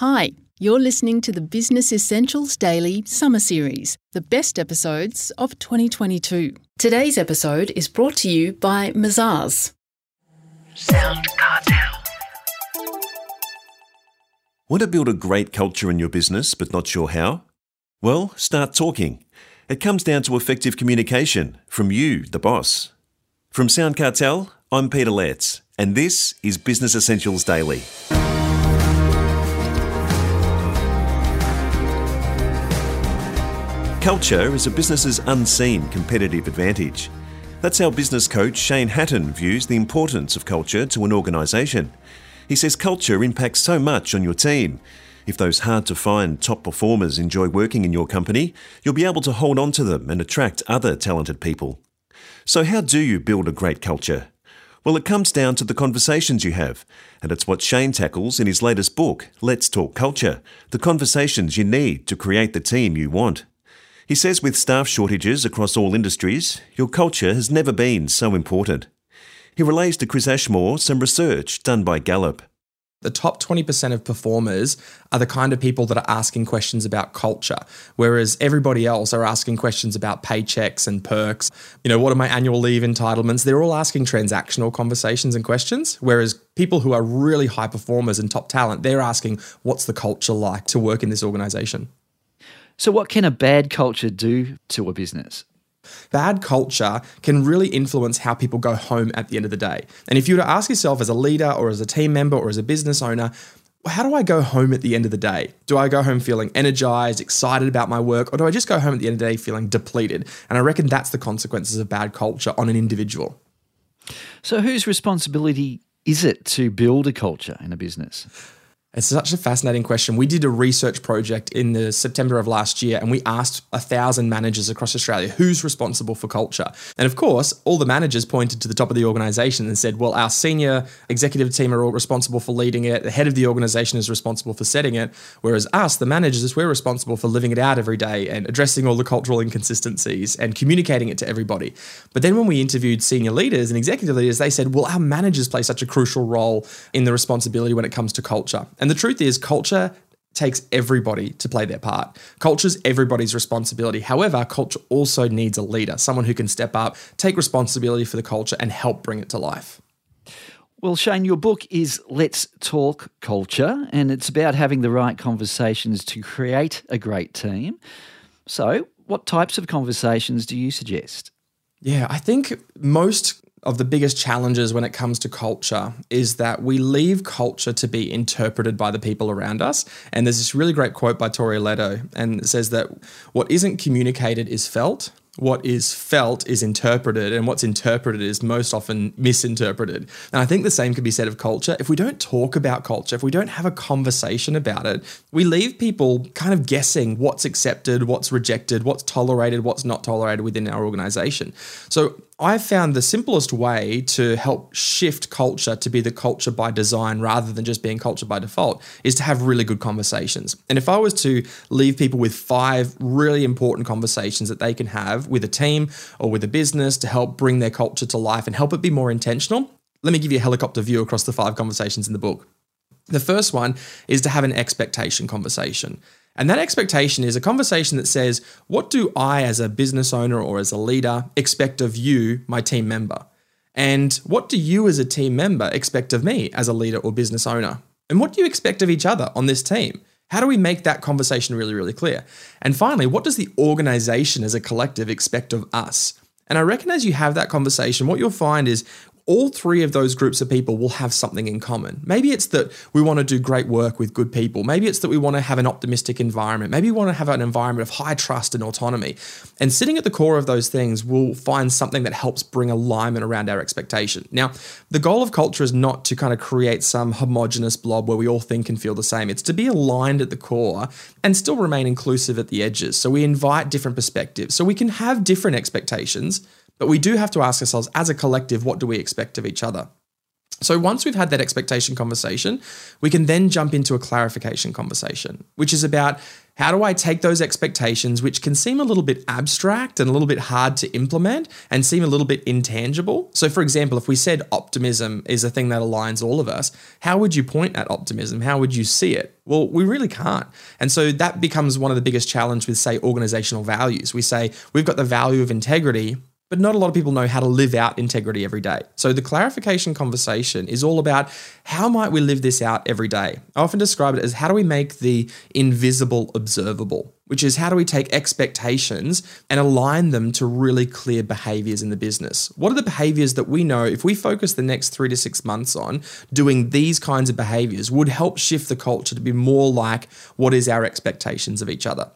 Hi, you're listening to the Business Essentials Daily Summer Series, the best episodes of 2022. Today's episode is brought to you by Mazars. Sound Cartel. Want to build a great culture in your business but not sure how? Well, start talking. It comes down to effective communication from you, the boss. From Sound Cartel, I'm Peter Letts, and this is Business Essentials Daily. Culture is a business's unseen competitive advantage. That's how business coach Shane Hatton views the importance of culture to an organisation. He says culture impacts so much on your team. If those hard to find top performers enjoy working in your company, you'll be able to hold on to them and attract other talented people. So, how do you build a great culture? Well, it comes down to the conversations you have, and it's what Shane tackles in his latest book, Let's Talk Culture the conversations you need to create the team you want. He says with staff shortages across all industries, your culture has never been so important. He relays to Chris Ashmore some research done by Gallup. The top 20% of performers are the kind of people that are asking questions about culture, whereas everybody else are asking questions about paychecks and perks. You know, what are my annual leave entitlements? They're all asking transactional conversations and questions, whereas people who are really high performers and top talent, they're asking, what's the culture like to work in this organization? So, what can a bad culture do to a business? Bad culture can really influence how people go home at the end of the day. And if you were to ask yourself as a leader or as a team member or as a business owner, how do I go home at the end of the day? Do I go home feeling energized, excited about my work, or do I just go home at the end of the day feeling depleted? And I reckon that's the consequences of bad culture on an individual. So, whose responsibility is it to build a culture in a business? It's such a fascinating question. We did a research project in the September of last year and we asked a thousand managers across Australia who's responsible for culture. And of course, all the managers pointed to the top of the organization and said, well, our senior executive team are all responsible for leading it. The head of the organization is responsible for setting it. Whereas us, the managers, we're responsible for living it out every day and addressing all the cultural inconsistencies and communicating it to everybody. But then when we interviewed senior leaders and executive leaders, they said, well, our managers play such a crucial role in the responsibility when it comes to culture. And the truth is, culture takes everybody to play their part. Culture's everybody's responsibility. However, culture also needs a leader, someone who can step up, take responsibility for the culture, and help bring it to life. Well, Shane, your book is Let's Talk Culture, and it's about having the right conversations to create a great team. So, what types of conversations do you suggest? Yeah, I think most of the biggest challenges when it comes to culture is that we leave culture to be interpreted by the people around us. And there's this really great quote by Tori Leto, and it says that what isn't communicated is felt, what is felt is interpreted, and what's interpreted is most often misinterpreted. And I think the same could be said of culture. If we don't talk about culture, if we don't have a conversation about it, we leave people kind of guessing what's accepted, what's rejected, what's tolerated, what's not tolerated within our organization. So I've found the simplest way to help shift culture to be the culture by design rather than just being culture by default is to have really good conversations. And if I was to leave people with five really important conversations that they can have with a team or with a business to help bring their culture to life and help it be more intentional, let me give you a helicopter view across the five conversations in the book. The first one is to have an expectation conversation. And that expectation is a conversation that says, What do I, as a business owner or as a leader, expect of you, my team member? And what do you, as a team member, expect of me, as a leader or business owner? And what do you expect of each other on this team? How do we make that conversation really, really clear? And finally, what does the organization as a collective expect of us? And I reckon as you have that conversation, what you'll find is all three of those groups of people will have something in common. Maybe it's that we want to do great work with good people. Maybe it's that we want to have an optimistic environment. Maybe we want to have an environment of high trust and autonomy. And sitting at the core of those things, we'll find something that helps bring alignment around our expectation. Now, the goal of culture is not to kind of create some homogenous blob where we all think and feel the same. It's to be aligned at the core and still remain inclusive at the edges. So we invite different perspectives. So we can have different expectations but we do have to ask ourselves as a collective, what do we expect of each other? So once we've had that expectation conversation, we can then jump into a clarification conversation, which is about How do I take those expectations, which can seem a little bit abstract and a little bit hard to implement and seem a little bit intangible? So, for example, if we said optimism is a thing that aligns all of us, how would you point at optimism? How would you see it? Well, we really can't. And so that becomes one of the biggest challenges with, say, organizational values. We say we've got the value of integrity, but not a lot of people know how to live out integrity every day. So the clarification conversation is all about how might we live this out every day? I often describe it as how do we make the invisible observable, which is how do we take expectations and align them to really clear behaviors in the business? What are the behaviors that we know if we focus the next three to six months on doing these kinds of behaviors would help shift the culture to be more like what is our expectations of each other?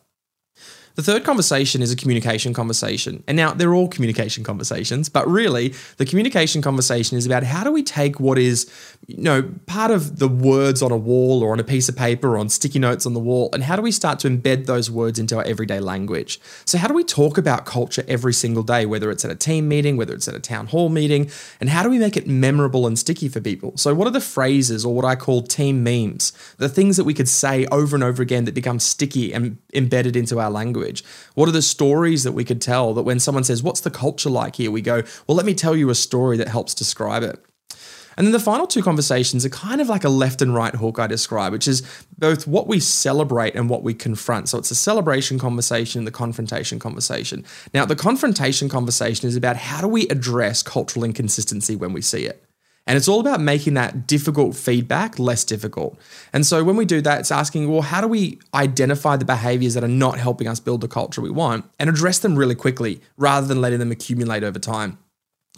The third conversation is a communication conversation. And now they're all communication conversations, but really the communication conversation is about how do we take what is, you know, part of the words on a wall or on a piece of paper or on sticky notes on the wall, and how do we start to embed those words into our everyday language? So, how do we talk about culture every single day, whether it's at a team meeting, whether it's at a town hall meeting, and how do we make it memorable and sticky for people? So, what are the phrases or what I call team memes, the things that we could say over and over again that become sticky and embedded into our language? Language? What are the stories that we could tell that when someone says, What's the culture like here? we go, Well, let me tell you a story that helps describe it. And then the final two conversations are kind of like a left and right hook I describe, which is both what we celebrate and what we confront. So it's a celebration conversation and the confrontation conversation. Now, the confrontation conversation is about how do we address cultural inconsistency when we see it? And it's all about making that difficult feedback less difficult. And so when we do that, it's asking, well, how do we identify the behaviors that are not helping us build the culture we want and address them really quickly rather than letting them accumulate over time?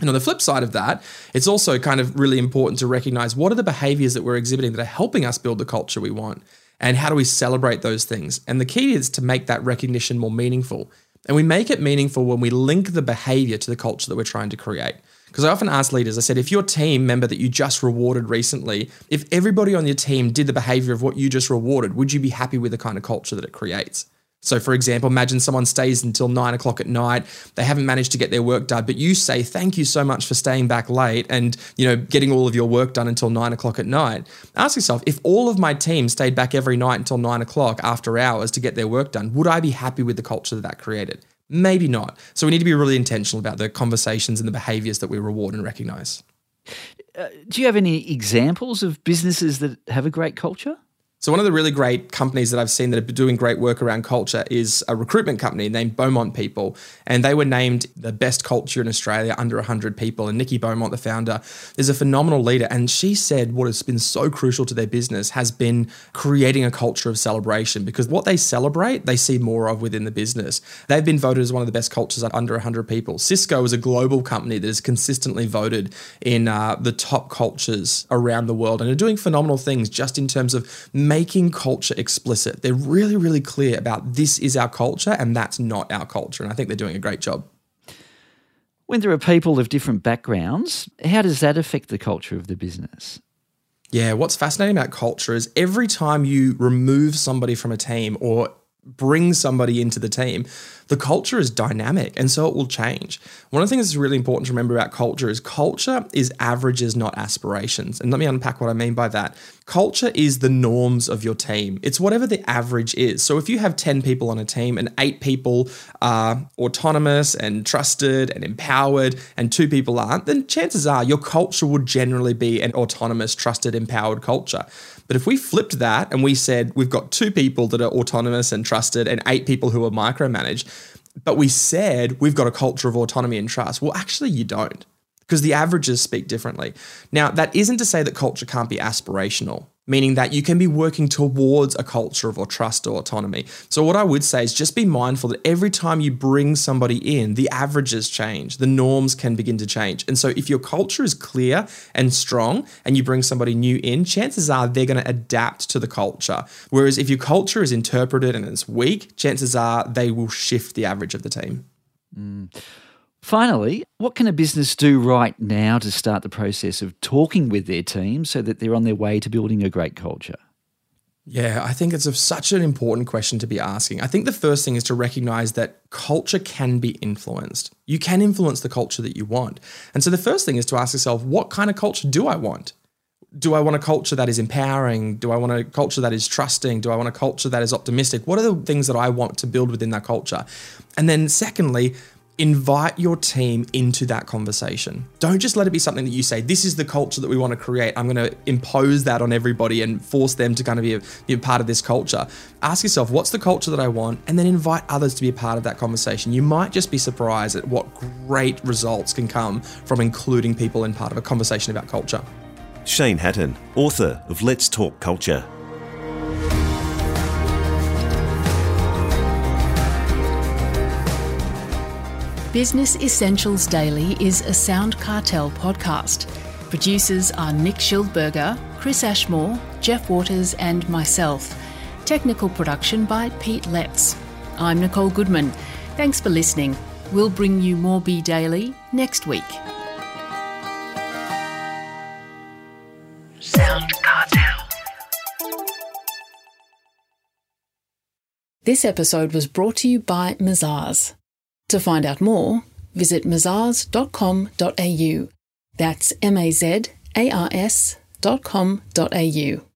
And on the flip side of that, it's also kind of really important to recognize what are the behaviors that we're exhibiting that are helping us build the culture we want? And how do we celebrate those things? And the key is to make that recognition more meaningful. And we make it meaningful when we link the behavior to the culture that we're trying to create. Because I often ask leaders, I said, if your team member that you just rewarded recently, if everybody on your team did the behavior of what you just rewarded, would you be happy with the kind of culture that it creates? So, for example, imagine someone stays until nine o'clock at night. They haven't managed to get their work done, but you say, Thank you so much for staying back late and you know getting all of your work done until nine o'clock at night. Ask yourself, if all of my team stayed back every night until nine o'clock after hours to get their work done, would I be happy with the culture that that created? Maybe not. So we need to be really intentional about the conversations and the behaviors that we reward and recognize. Uh, do you have any examples of businesses that have a great culture? So one of the really great companies that I've seen that are doing great work around culture is a recruitment company named Beaumont People, and they were named the best culture in Australia under 100 people. And Nikki Beaumont, the founder, is a phenomenal leader, and she said what has been so crucial to their business has been creating a culture of celebration because what they celebrate, they see more of within the business. They've been voted as one of the best cultures under 100 people. Cisco is a global company that is consistently voted in uh, the top cultures around the world and are doing phenomenal things just in terms of making culture explicit. They're really, really clear about this is our culture and that's not our culture. And I think they're doing a great job. When there are people of different backgrounds, how does that affect the culture of the business? Yeah, what's fascinating about culture is every time you remove somebody from a team or bring somebody into the team, the culture is dynamic and so it will change. One of the things that's really important to remember about culture is culture is averages, not aspirations. And let me unpack what I mean by that. Culture is the norms of your team, it's whatever the average is. So if you have 10 people on a team and eight people are autonomous and trusted and empowered, and two people aren't, then chances are your culture would generally be an autonomous, trusted, empowered culture. But if we flipped that and we said we've got two people that are autonomous and trusted and eight people who are micromanaged, but we said we've got a culture of autonomy and trust, well, actually, you don't because the averages speak differently. Now, that isn't to say that culture can't be aspirational meaning that you can be working towards a culture of trust or autonomy. So, what I would say is just be mindful that every time you bring somebody in, the averages change, the norms can begin to change. And so, if your culture is clear and strong and you bring somebody new in, chances are they're going to adapt to the culture. Whereas if your culture is interpreted and it's weak, chances are they will shift the average of the team. Mm. Finally, what can a business do right now to start the process of talking with their team so that they're on their way to building a great culture? Yeah, I think it's a, such an important question to be asking. I think the first thing is to recognize that culture can be influenced. You can influence the culture that you want. And so the first thing is to ask yourself, what kind of culture do I want? do I want a culture that is empowering? Do I want a culture that is trusting? Do I want a culture that is optimistic? What are the things that I want to build within that culture? And then, secondly, invite your team into that conversation. Don't just let it be something that you say, this is the culture that we want to create. I'm going to impose that on everybody and force them to kind of be a, be a part of this culture. Ask yourself, what's the culture that I want? And then invite others to be a part of that conversation. You might just be surprised at what great results can come from including people in part of a conversation about culture. Shane Hatton, author of Let's Talk Culture. Business Essentials Daily is a Sound Cartel podcast. Producers are Nick Schildberger, Chris Ashmore, Jeff Waters, and myself. Technical production by Pete Letts. I'm Nicole Goodman. Thanks for listening. We'll bring you more B Daily next week. Sound Cartel. This episode was brought to you by Mazars. To find out more, visit mazars.com.au. That's M A Z A R S dot com dot au.